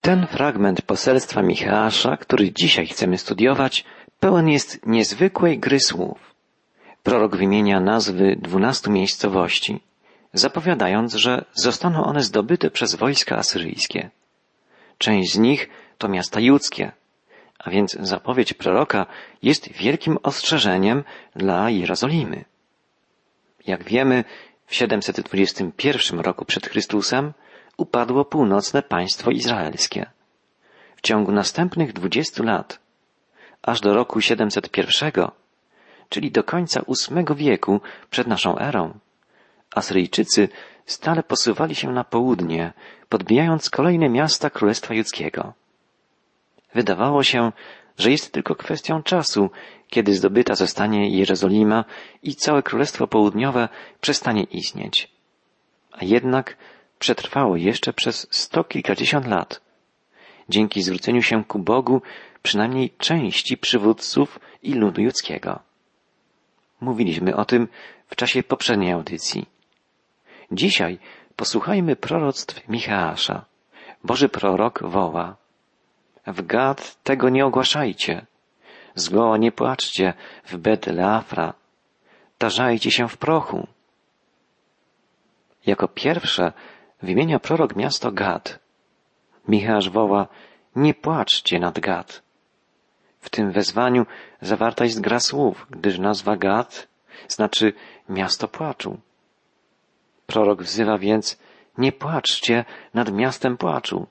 Ten fragment poselstwa Micheasza, który dzisiaj chcemy studiować, pełen jest niezwykłej gry słów. Prorok wymienia nazwy dwunastu miejscowości, zapowiadając, że zostaną one zdobyte przez wojska asyryjskie. Część z nich to miasta judzkie, a więc zapowiedź proroka jest wielkim ostrzeżeniem dla Jerozolimy. Jak wiemy, w 721 roku przed Chrystusem upadło północne państwo izraelskie. W ciągu następnych dwudziestu lat, aż do roku 701, czyli do końca VIII wieku przed naszą erą, Asyryjczycy stale posuwali się na południe, podbijając kolejne miasta Królestwa Judzkiego. Wydawało się, że jest tylko kwestią czasu, kiedy zdobyta zostanie Jerozolima i całe Królestwo Południowe przestanie istnieć. A jednak przetrwało jeszcze przez sto kilkadziesiąt lat. Dzięki zwróceniu się ku Bogu przynajmniej części przywódców i ludu judzkiego. Mówiliśmy o tym w czasie poprzedniej audycji. Dzisiaj posłuchajmy proroctw Micheasza. Boży prorok woła. W Gad tego nie ogłaszajcie. Zgoła nie płaczcie w Bet Leafra. Tarzajcie się w prochu. Jako pierwsze wymienia prorok miasto Gad. Michasz woła, nie płaczcie nad Gad. W tym wezwaniu zawarta jest gra słów, gdyż nazwa Gad znaczy miasto płaczu. Prorok wzywa więc, nie płaczcie nad miastem płaczu.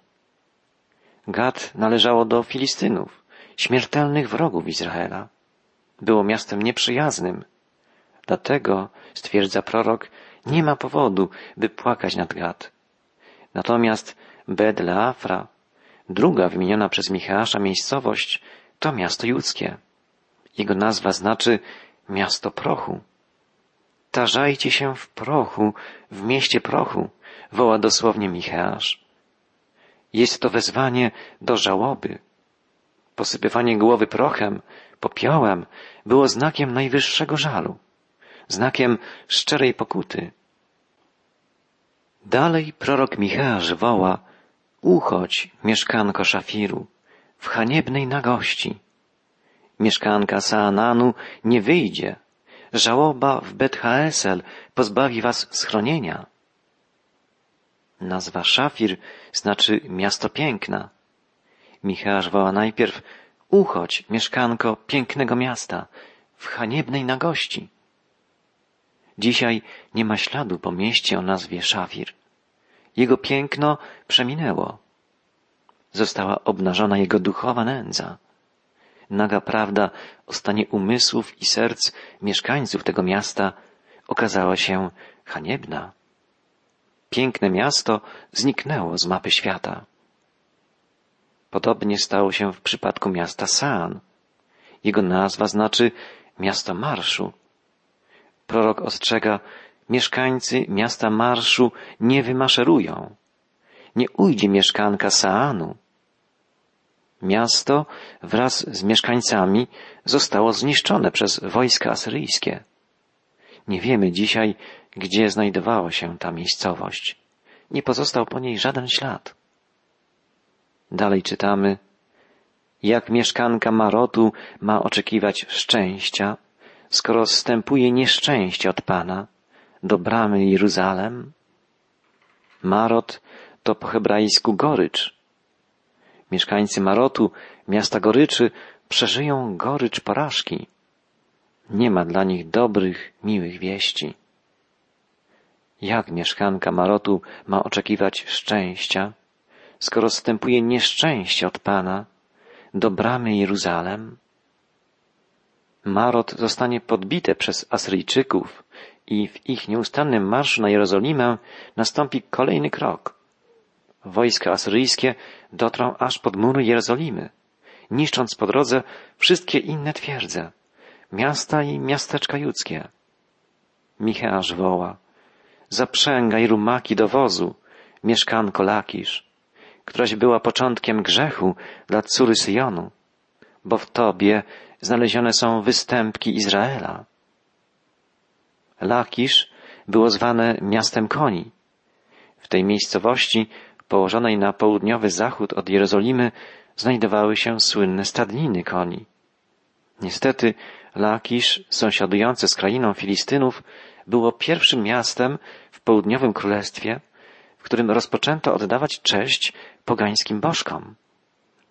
Gad należało do Filistynów, śmiertelnych wrogów Izraela. Było miastem nieprzyjaznym. Dlatego, stwierdza prorok, nie ma powodu, by płakać nad Gad. Natomiast Bet Leafra, druga wymieniona przez Micheasza miejscowość, to miasto judzkie. Jego nazwa znaczy miasto prochu. Tarzajcie się w prochu, w mieście prochu, woła dosłownie Micheasz. Jest to wezwanie do żałoby. Posypywanie głowy prochem, popiołem było znakiem najwyższego żalu, znakiem szczerej pokuty. Dalej prorok Micheasz woła, uchodź, mieszkanko Szafiru, w haniebnej nagości. Mieszkanka Saananu nie wyjdzie, żałoba w Bet-Haesel pozbawi was schronienia. Nazwa Szafir znaczy miasto piękna. Michałasz woła najpierw uchodź, mieszkanko pięknego miasta, w haniebnej nagości. Dzisiaj nie ma śladu po mieście o nazwie Szafir. Jego piękno przeminęło. Została obnażona jego duchowa nędza. Naga prawda o stanie umysłów i serc mieszkańców tego miasta okazała się haniebna. Piękne miasto zniknęło z mapy świata. Podobnie stało się w przypadku miasta Saan. Jego nazwa znaczy miasto marszu. Prorok ostrzega, mieszkańcy miasta marszu nie wymaszerują. Nie ujdzie mieszkanka Saanu. Miasto wraz z mieszkańcami zostało zniszczone przez wojska asyryjskie. Nie wiemy dzisiaj, gdzie znajdowała się ta miejscowość. Nie pozostał po niej żaden ślad. Dalej czytamy, jak mieszkanka Marotu ma oczekiwać szczęścia, skoro zstępuje nieszczęście od Pana do bramy Jeruzalem? Marot to po hebrajsku gorycz. Mieszkańcy Marotu, miasta goryczy, przeżyją gorycz porażki. Nie ma dla nich dobrych, miłych wieści. Jak mieszkanka Marotu ma oczekiwać szczęścia, skoro stępuje nieszczęście od Pana do bramy Jeruzalem? Marot zostanie podbite przez Asyryjczyków i w ich nieustannym marszu na Jerozolimę nastąpi kolejny krok. Wojska asyryjskie dotrą aż pod mury Jerozolimy, niszcząc po drodze wszystkie inne twierdze, miasta i miasteczka judzkie. Micheasz woła, zaprzęgaj rumaki do wozu, mieszkanko Lakisz, któraś była początkiem grzechu dla córy Syjonu, bo w tobie znalezione są występki Izraela. Lakisz było zwane miastem koni. W tej miejscowości położonej na południowy zachód od Jerozolimy, znajdowały się słynne stadniny koni. Niestety Lakisz, sąsiadujące z krainą Filistynów, było pierwszym miastem w południowym królestwie, w którym rozpoczęto oddawać cześć pogańskim bożkom.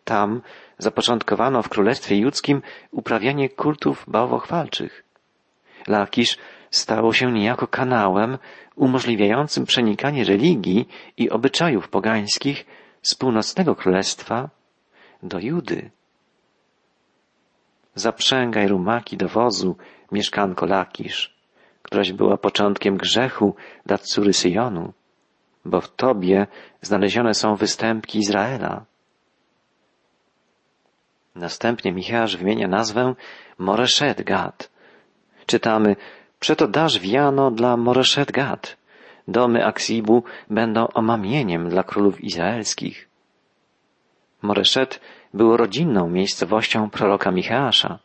Tam zapoczątkowano w Królestwie Judzkim uprawianie kultów bałwochwalczych. Lakisz stało się niejako kanałem umożliwiającym przenikanie religii i obyczajów pogańskich z północnego królestwa do Judy. Zaprzęgaj rumaki do wozu, mieszkanko Lakisz, któraś była początkiem grzechu dla córy Syjonu, bo w tobie znalezione są występki Izraela. Następnie Michasz wymienia nazwę Moreshet Gad. Czytamy, przeto dasz wiano dla Moreshet Gad. Domy Aksibu będą omamieniem dla królów izraelskich. Moreszet było rodzinną miejscowością proroka Micheasza.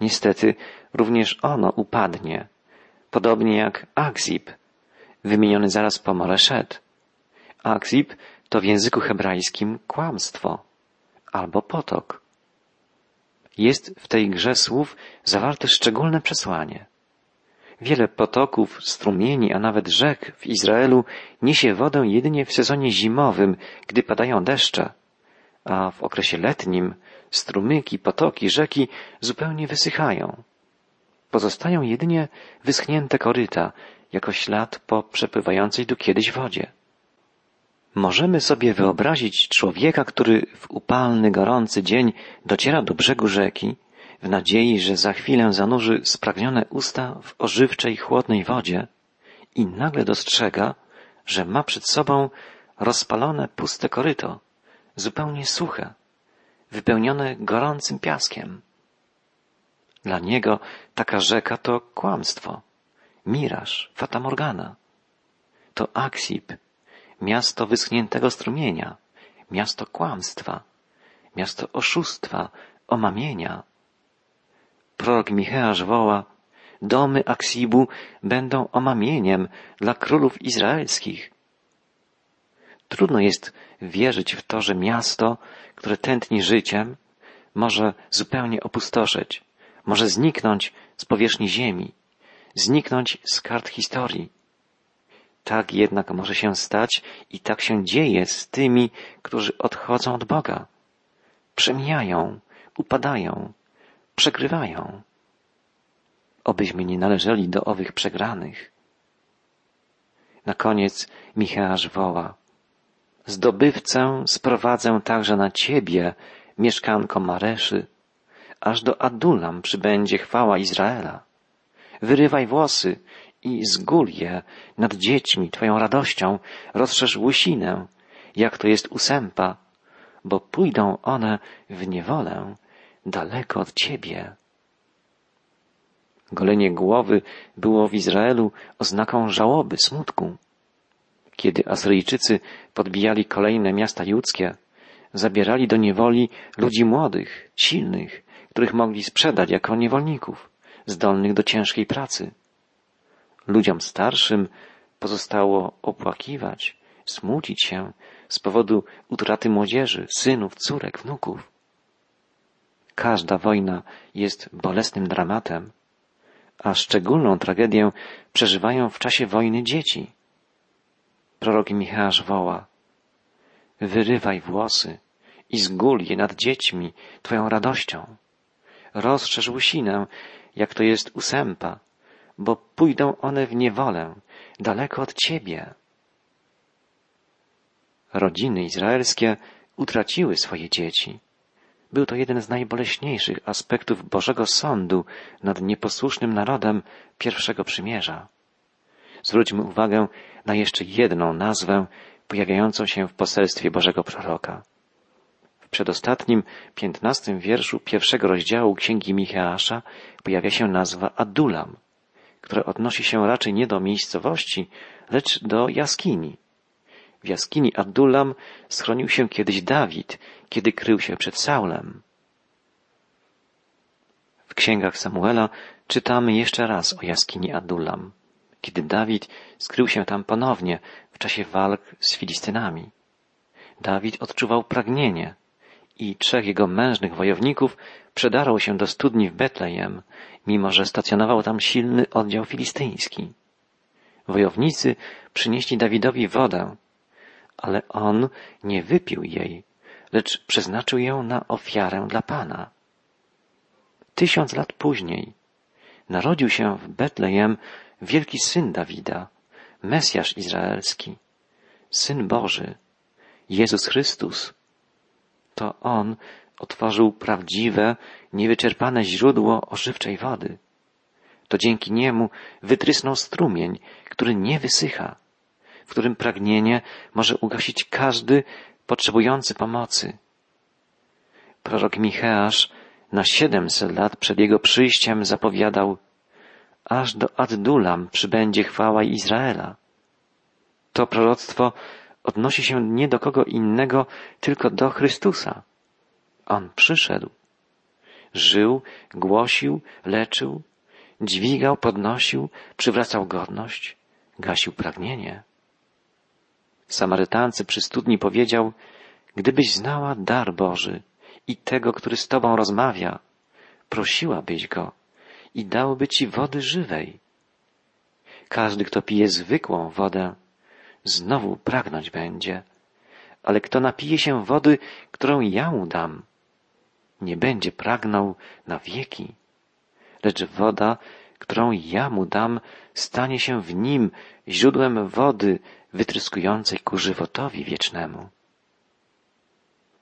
Niestety również ono upadnie, podobnie jak Akzib, wymieniony zaraz po Moreszet. Akzib to w języku hebrajskim kłamstwo albo potok. Jest w tej grze słów zawarte szczególne przesłanie. Wiele potoków, strumieni, a nawet rzek w Izraelu niesie wodę jedynie w sezonie zimowym, gdy padają deszcze, a w okresie letnim strumyki, potoki, rzeki zupełnie wysychają. Pozostają jedynie wyschnięte koryta, jako ślad po przepływającej tu kiedyś wodzie. Możemy sobie wyobrazić człowieka, który w upalny, gorący dzień dociera do brzegu rzeki, w nadziei, że za chwilę zanurzy spragnione usta w ożywczej, chłodnej wodzie i nagle dostrzega, że ma przed sobą rozpalone, puste koryto, zupełnie suche, wypełnione gorącym piaskiem. Dla niego taka rzeka to kłamstwo, miraż, fatamorgana. To Aksib, miasto wyschniętego strumienia, miasto kłamstwa, miasto oszustwa, omamienia. Prorok Micheasz woła, domy Aksibu będą omamieniem dla królów izraelskich. Trudno jest wierzyć w to, że miasto, które tętni życiem, może zupełnie opustoszeć, może zniknąć z powierzchni ziemi, zniknąć z kart historii. Tak jednak może się stać i tak się dzieje z tymi, którzy odchodzą od Boga. Przemijają, upadają, przegrywają. Obyśmy nie należeli do owych przegranych. Na koniec Micheasz woła. Zdobywcę sprowadzę także na ciebie, mieszkanko Mareszy, aż do Adulam przybędzie chwała Izraela. Wyrywaj włosy i zgól je nad dziećmi Twoją radością, rozszerz łysinę, jak to jest usępa, bo pójdą one w niewolę daleko od Ciebie. Golenie głowy było w Izraelu oznaką żałoby, smutku. Kiedy Asyryjczycy podbijali kolejne miasta judzkie, zabierali do niewoli ludzi młodych, silnych, których mogli sprzedać jako niewolników, zdolnych do ciężkiej pracy. Ludziom starszym pozostało opłakiwać, smucić się z powodu utraty młodzieży, synów, córek, wnuków. Każda wojna jest bolesnym dramatem, a szczególną tragedię przeżywają w czasie wojny dzieci. Prorok Michałasz woła, wyrywaj włosy i zgól je nad dziećmi Twoją radością. Rozszerz łysinę, jak to jest usępa, bo pójdą one w niewolę, daleko od Ciebie. Rodziny izraelskie utraciły swoje dzieci. Był to jeden z najboleśniejszych aspektów Bożego Sądu nad nieposłusznym narodem pierwszego przymierza. Zwróćmy uwagę na jeszcze jedną nazwę pojawiającą się w poselstwie Bożego Proroka. W przedostatnim, piętnastym wierszu pierwszego rozdziału Księgi Micheasza pojawia się nazwa Adulam, która odnosi się raczej nie do miejscowości, lecz do jaskini. W jaskini Adulam schronił się kiedyś Dawid, kiedy krył się przed Saulem. W księgach Samuela czytamy jeszcze raz o jaskini Adulam, kiedy Dawid skrył się tam ponownie w czasie walk z Filistynami. Dawid odczuwał pragnienie i trzech jego mężnych wojowników przedarło się do studni w Betlejem, mimo że stacjonował tam silny oddział filistyński. Wojownicy przynieśli Dawidowi wodę, ale on nie wypił jej, lecz przeznaczył ją na ofiarę dla Pana. Tysiąc lat później narodził się w Betlejem wielki syn Dawida, Mesjasz Izraelski, Syn Boży, Jezus Chrystus. To On otworzył prawdziwe, niewyczerpane źródło ożywczej wody. To dzięki Niemu wytrysnął strumień, który nie wysycha, w którym pragnienie może ugasić każdy potrzebujący pomocy. Prorok Micheasz na siedemset lat przed jego przyjściem zapowiadał aż do Addulam przybędzie chwała Izraela. To proroctwo odnosi się nie do kogo innego, tylko do Chrystusa. On przyszedł, żył, głosił, leczył, dźwigał, podnosił, przywracał godność, gasił pragnienie. Samarytance przy studni powiedział, gdybyś znała dar Boży i tego, który z tobą rozmawia, prosiłabyś go i dałby ci wody żywej. Każdy, kto pije zwykłą wodę, znowu pragnąć będzie, ale kto napije się wody, którą ja mu dam, nie będzie pragnął na wieki, lecz woda, którą ja mu dam, stanie się w nim źródłem wody wytryskującej ku żywotowi wiecznemu.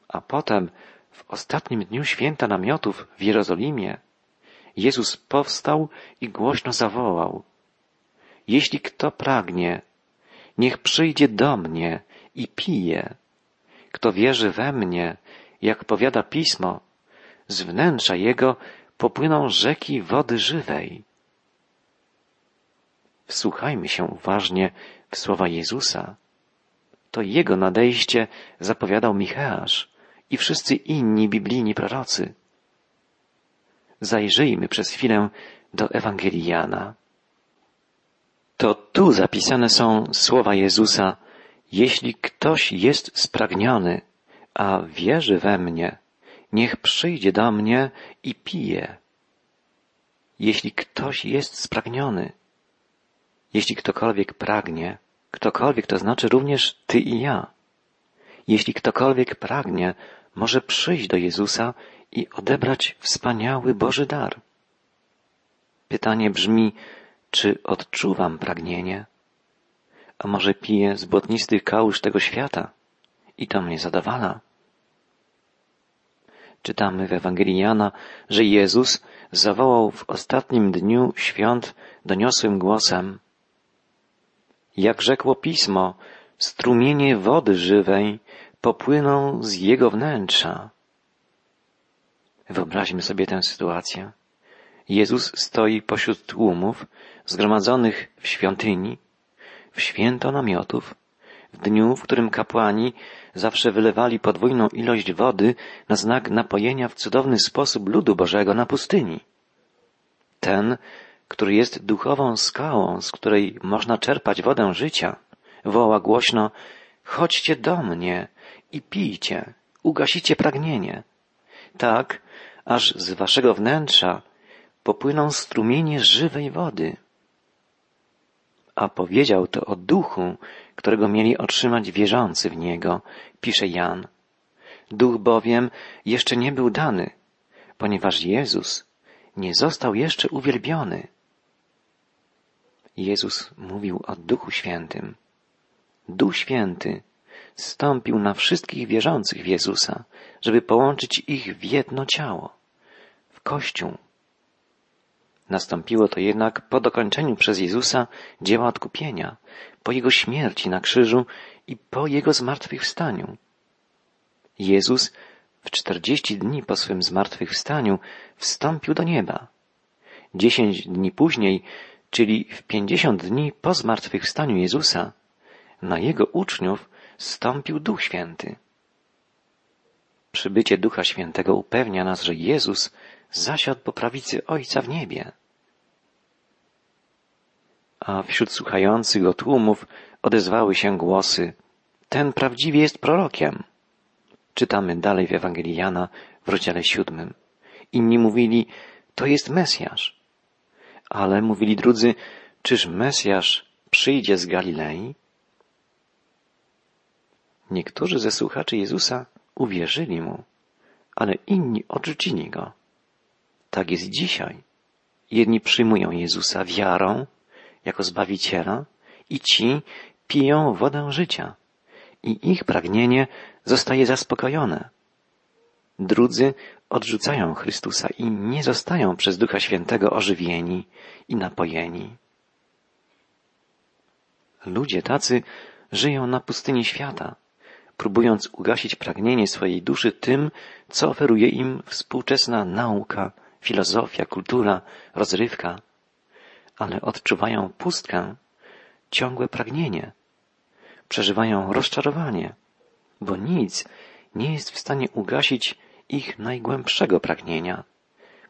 A potem, w ostatnim dniu święta namiotów w Jerozolimie, Jezus powstał i głośno zawołał: Jeśli kto pragnie, niech przyjdzie do mnie i pije. Kto wierzy we mnie, jak powiada pismo, z wnętrza jego popłyną rzeki wody żywej. Wsłuchajmy się uważnie w słowa Jezusa. To Jego nadejście zapowiadał Micheasz i wszyscy inni biblijni prorocy. Zajrzyjmy przez chwilę do Ewangelii Jana. To tu zapisane są słowa Jezusa, jeśli ktoś jest spragniony, a wierzy we mnie, niech przyjdzie do mnie i pije. Jeśli ktoś jest spragniony, jeśli ktokolwiek pragnie, ktokolwiek to znaczy również ty i ja. Jeśli ktokolwiek pragnie, może przyjść do Jezusa i odebrać wspaniały Boży dar. Pytanie brzmi, czy odczuwam pragnienie? A może piję z błotnistych kałuż tego świata i to mnie zadowala? Czytamy w Ewangelii Jana, że Jezus zawołał w ostatnim dniu świąt doniosłym głosem Jak rzekło Pismo, strumienie wody żywej popłyną z jego wnętrza. Wyobraźmy sobie tę sytuację. Jezus stoi pośród tłumów zgromadzonych w świątyni, w święto namiotów, dniu, w którym kapłani zawsze wylewali podwójną ilość wody na znak napojenia w cudowny sposób ludu Bożego na pustyni. Ten, który jest duchową skałą, z której można czerpać wodę życia, woła głośno, chodźcie do mnie i pijcie, ugasicie pragnienie. Tak, aż z waszego wnętrza popłyną strumienie żywej wody. A powiedział to o duchu, którego mieli otrzymać wierzący w niego, pisze Jan. Duch bowiem jeszcze nie był dany, ponieważ Jezus nie został jeszcze uwielbiony. Jezus mówił o Duchu Świętym. Duch Święty stąpił na wszystkich wierzących w Jezusa, żeby połączyć ich w jedno ciało, w Kościół. Nastąpiło to jednak po dokończeniu przez Jezusa dzieła odkupienia, po Jego śmierci na krzyżu i po Jego zmartwychwstaniu. Jezus w czterdzieści dni po swym zmartwychwstaniu wstąpił do nieba. Dziesięć dni później, czyli w pięćdziesiąt dni po zmartwychwstaniu Jezusa, na Jego uczniów stąpił Duch Święty. Przybycie Ducha Świętego upewnia nas, że Jezus zasiadł po prawicy Ojca w niebie. A wśród słuchających go tłumów odezwały się głosy ten prawdziwie jest prorokiem. Czytamy dalej w Ewangelii Jana w rozdziale siódmym. Inni mówili, to jest Mesjasz. Ale mówili drudzy, czyż Mesjasz przyjdzie z Galilei? Niektórzy ze słuchaczy Jezusa uwierzyli mu, ale inni odrzucili go. Tak jest dzisiaj. Jedni przyjmują Jezusa wiarą jako Zbawiciela i ci piją wodę życia i ich pragnienie zostaje zaspokojone. Drudzy odrzucają Chrystusa i nie zostają przez Ducha Świętego ożywieni i napojeni. Ludzie tacy żyją na pustyni świata, próbując ugasić pragnienie swojej duszy tym, co oferuje im współczesna nauka, filozofia, kultura, rozrywka, ale odczuwają pustkę, ciągłe pragnienie, przeżywają rozczarowanie, bo nic nie jest w stanie ugasić ich najgłębszego pragnienia,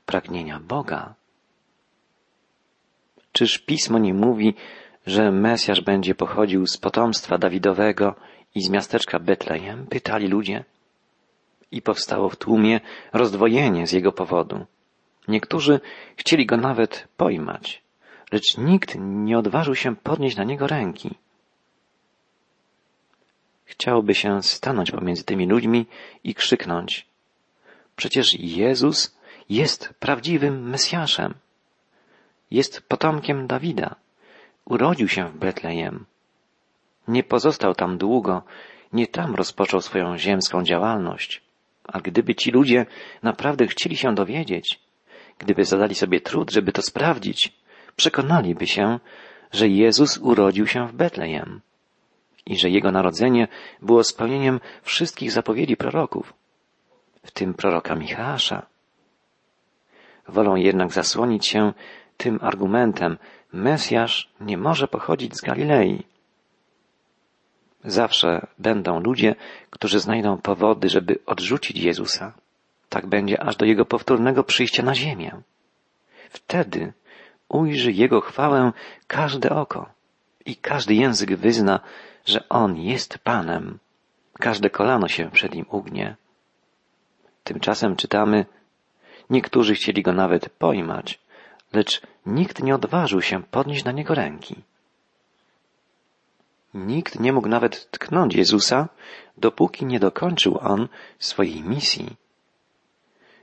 pragnienia Boga. Czyż pismo nie mówi, że Mesjasz będzie pochodził z potomstwa Dawidowego i z miasteczka Betlejem? Pytali ludzie. I powstało w tłumie rozdwojenie z jego powodu. Niektórzy chcieli go nawet pojmać, lecz nikt nie odważył się podnieść na niego ręki. Chciałoby się stanąć pomiędzy tymi ludźmi i krzyknąć Przecież Jezus jest prawdziwym Mesjaszem. Jest potomkiem Dawida. Urodził się w Betlejem. Nie pozostał tam długo, nie tam rozpoczął swoją ziemską działalność. A gdyby ci ludzie naprawdę chcieli się dowiedzieć, gdyby zadali sobie trud, żeby to sprawdzić, przekonaliby się, że Jezus urodził się w Betlejem i że Jego narodzenie było spełnieniem wszystkich zapowiedzi proroków, w tym proroka Michała. Wolą jednak zasłonić się tym argumentem, Mesjasz nie może pochodzić z Galilei. Zawsze będą ludzie, którzy znajdą powody, żeby odrzucić Jezusa. Tak będzie aż do Jego powtórnego przyjścia na ziemię. Wtedy ujrzy Jego chwałę każde oko i każdy język wyzna, że On jest Panem. Każde kolano się przed Nim ugnie. Tymczasem czytamy, niektórzy chcieli Go nawet pojmać, lecz nikt nie odważył się podnieść na Niego ręki. Nikt nie mógł nawet tknąć Jezusa, dopóki nie dokończył On swojej misji.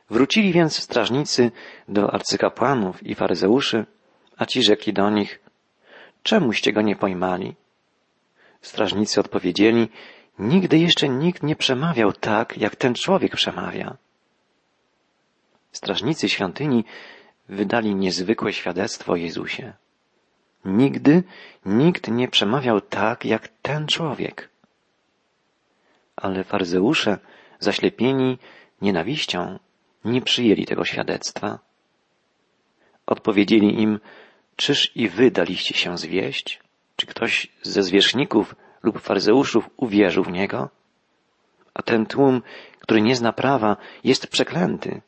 Wrócili więc strażnicy do arcykapłanów i faryzeuszy, a ci rzekli do nich, czemuście go nie pojmali? Strażnicy odpowiedzieli, nigdy jeszcze nikt nie przemawiał tak, jak ten człowiek przemawia. Strażnicy świątyni wydali niezwykłe świadectwo Jezusie. Nigdy nikt nie przemawiał tak, jak ten człowiek. Ale faryzeusze, zaślepieni nienawiścią, nie przyjęli tego świadectwa. Odpowiedzieli im, czyż i wy daliście się zwieść? Czy ktoś ze zwierzchników lub faryzeuszów uwierzył w niego? A ten tłum, który nie zna prawa, jest przeklęty.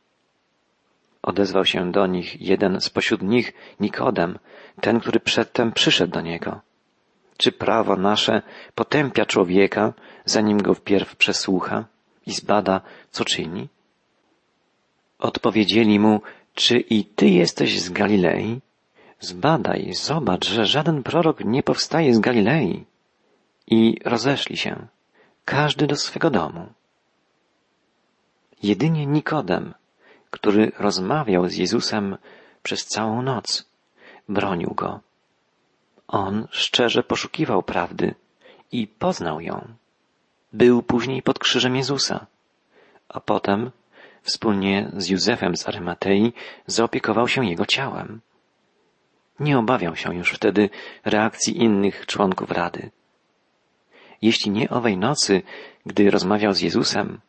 Odezwał się do nich jeden spośród nich, Nikodem, ten, który przedtem przyszedł do niego. Czy prawo nasze potępia człowieka, zanim go wpierw przesłucha i zbada, co czyni? Odpowiedzieli mu, czy i ty jesteś z Galilei? Zbadaj, zobacz, że żaden prorok nie powstaje z Galilei. I rozeszli się, każdy do swego domu. Jedynie Nikodem, który rozmawiał z Jezusem przez całą noc, bronił go. On szczerze poszukiwał prawdy i poznał ją. Był później pod krzyżem Jezusa, a potem wspólnie z Józefem z Arymatei zaopiekował się jego ciałem. Nie obawiał się już wtedy reakcji innych członków Rady. Jeśli nie owej nocy, gdy rozmawiał z Jezusem,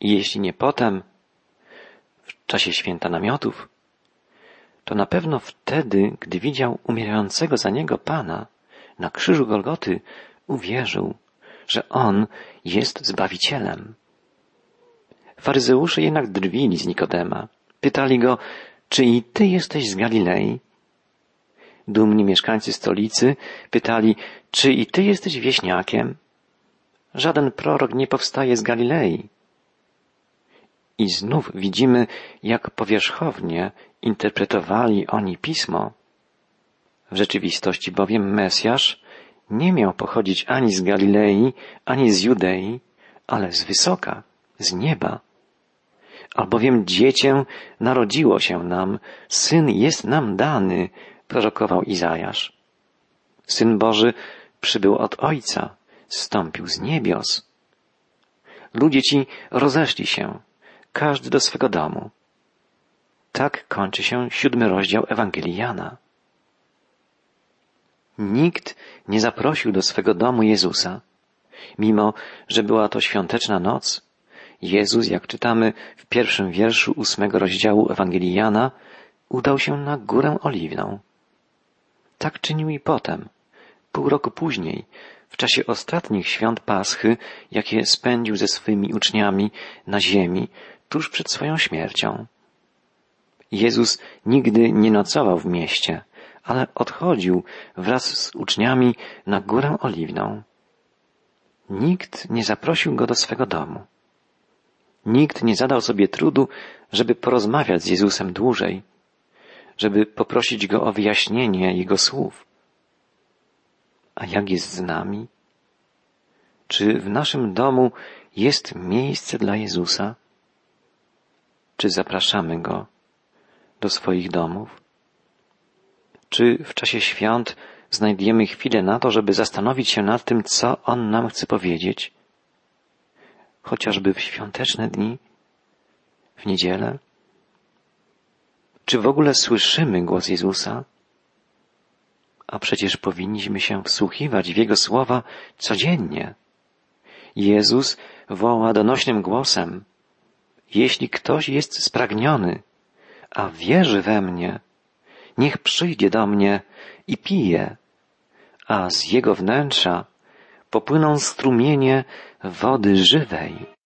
i jeśli nie potem, czasie święta namiotów, to na pewno wtedy, gdy widział umierającego za niego Pana na krzyżu Golgoty, uwierzył, że On jest Zbawicielem. Faryzeusze jednak drwili z Nikodema. Pytali go, czy i ty jesteś z Galilei? Dumni mieszkańcy stolicy pytali, czy i ty jesteś wieśniakiem? Żaden prorok nie powstaje z Galilei. I znów widzimy, jak powierzchownie interpretowali oni pismo. W rzeczywistości bowiem Mesjasz nie miał pochodzić ani z Galilei, ani z Judei, ale z wysoka, z nieba. Albowiem dziecię narodziło się nam, syn jest nam dany, prorokował Izajasz. Syn Boży przybył od Ojca, stąpił z niebios. Ludzie ci rozeszli się, każdy do swego domu. Tak kończy się siódmy rozdział Ewangelii Jana. Nikt nie zaprosił do swego domu Jezusa, mimo że była to świąteczna noc. Jezus, jak czytamy w pierwszym wierszu ósmego rozdziału Ewangelii Jana, udał się na górę oliwną. Tak czynił i potem, pół roku później, w czasie ostatnich świąt Paschy, jakie spędził ze swymi uczniami na ziemi, tuż przed swoją śmiercią. Jezus nigdy nie nocował w mieście, ale odchodził wraz z uczniami na górę oliwną. Nikt nie zaprosił go do swego domu. Nikt nie zadał sobie trudu, żeby porozmawiać z Jezusem dłużej, żeby poprosić go o wyjaśnienie jego słów. A jak jest z nami? Czy w naszym domu jest miejsce dla Jezusa? Czy zapraszamy Go do swoich domów? Czy w czasie świąt znajdziemy chwilę na to, żeby zastanowić się nad tym, co On nam chce powiedzieć? Chociażby w świąteczne dni, w niedzielę? Czy w ogóle słyszymy głos Jezusa? A przecież powinniśmy się wsłuchiwać w Jego słowa codziennie. Jezus woła donośnym głosem. Jeśli ktoś jest spragniony, a wierzy we mnie, niech przyjdzie do mnie i pije, a z jego wnętrza popłyną strumienie wody żywej.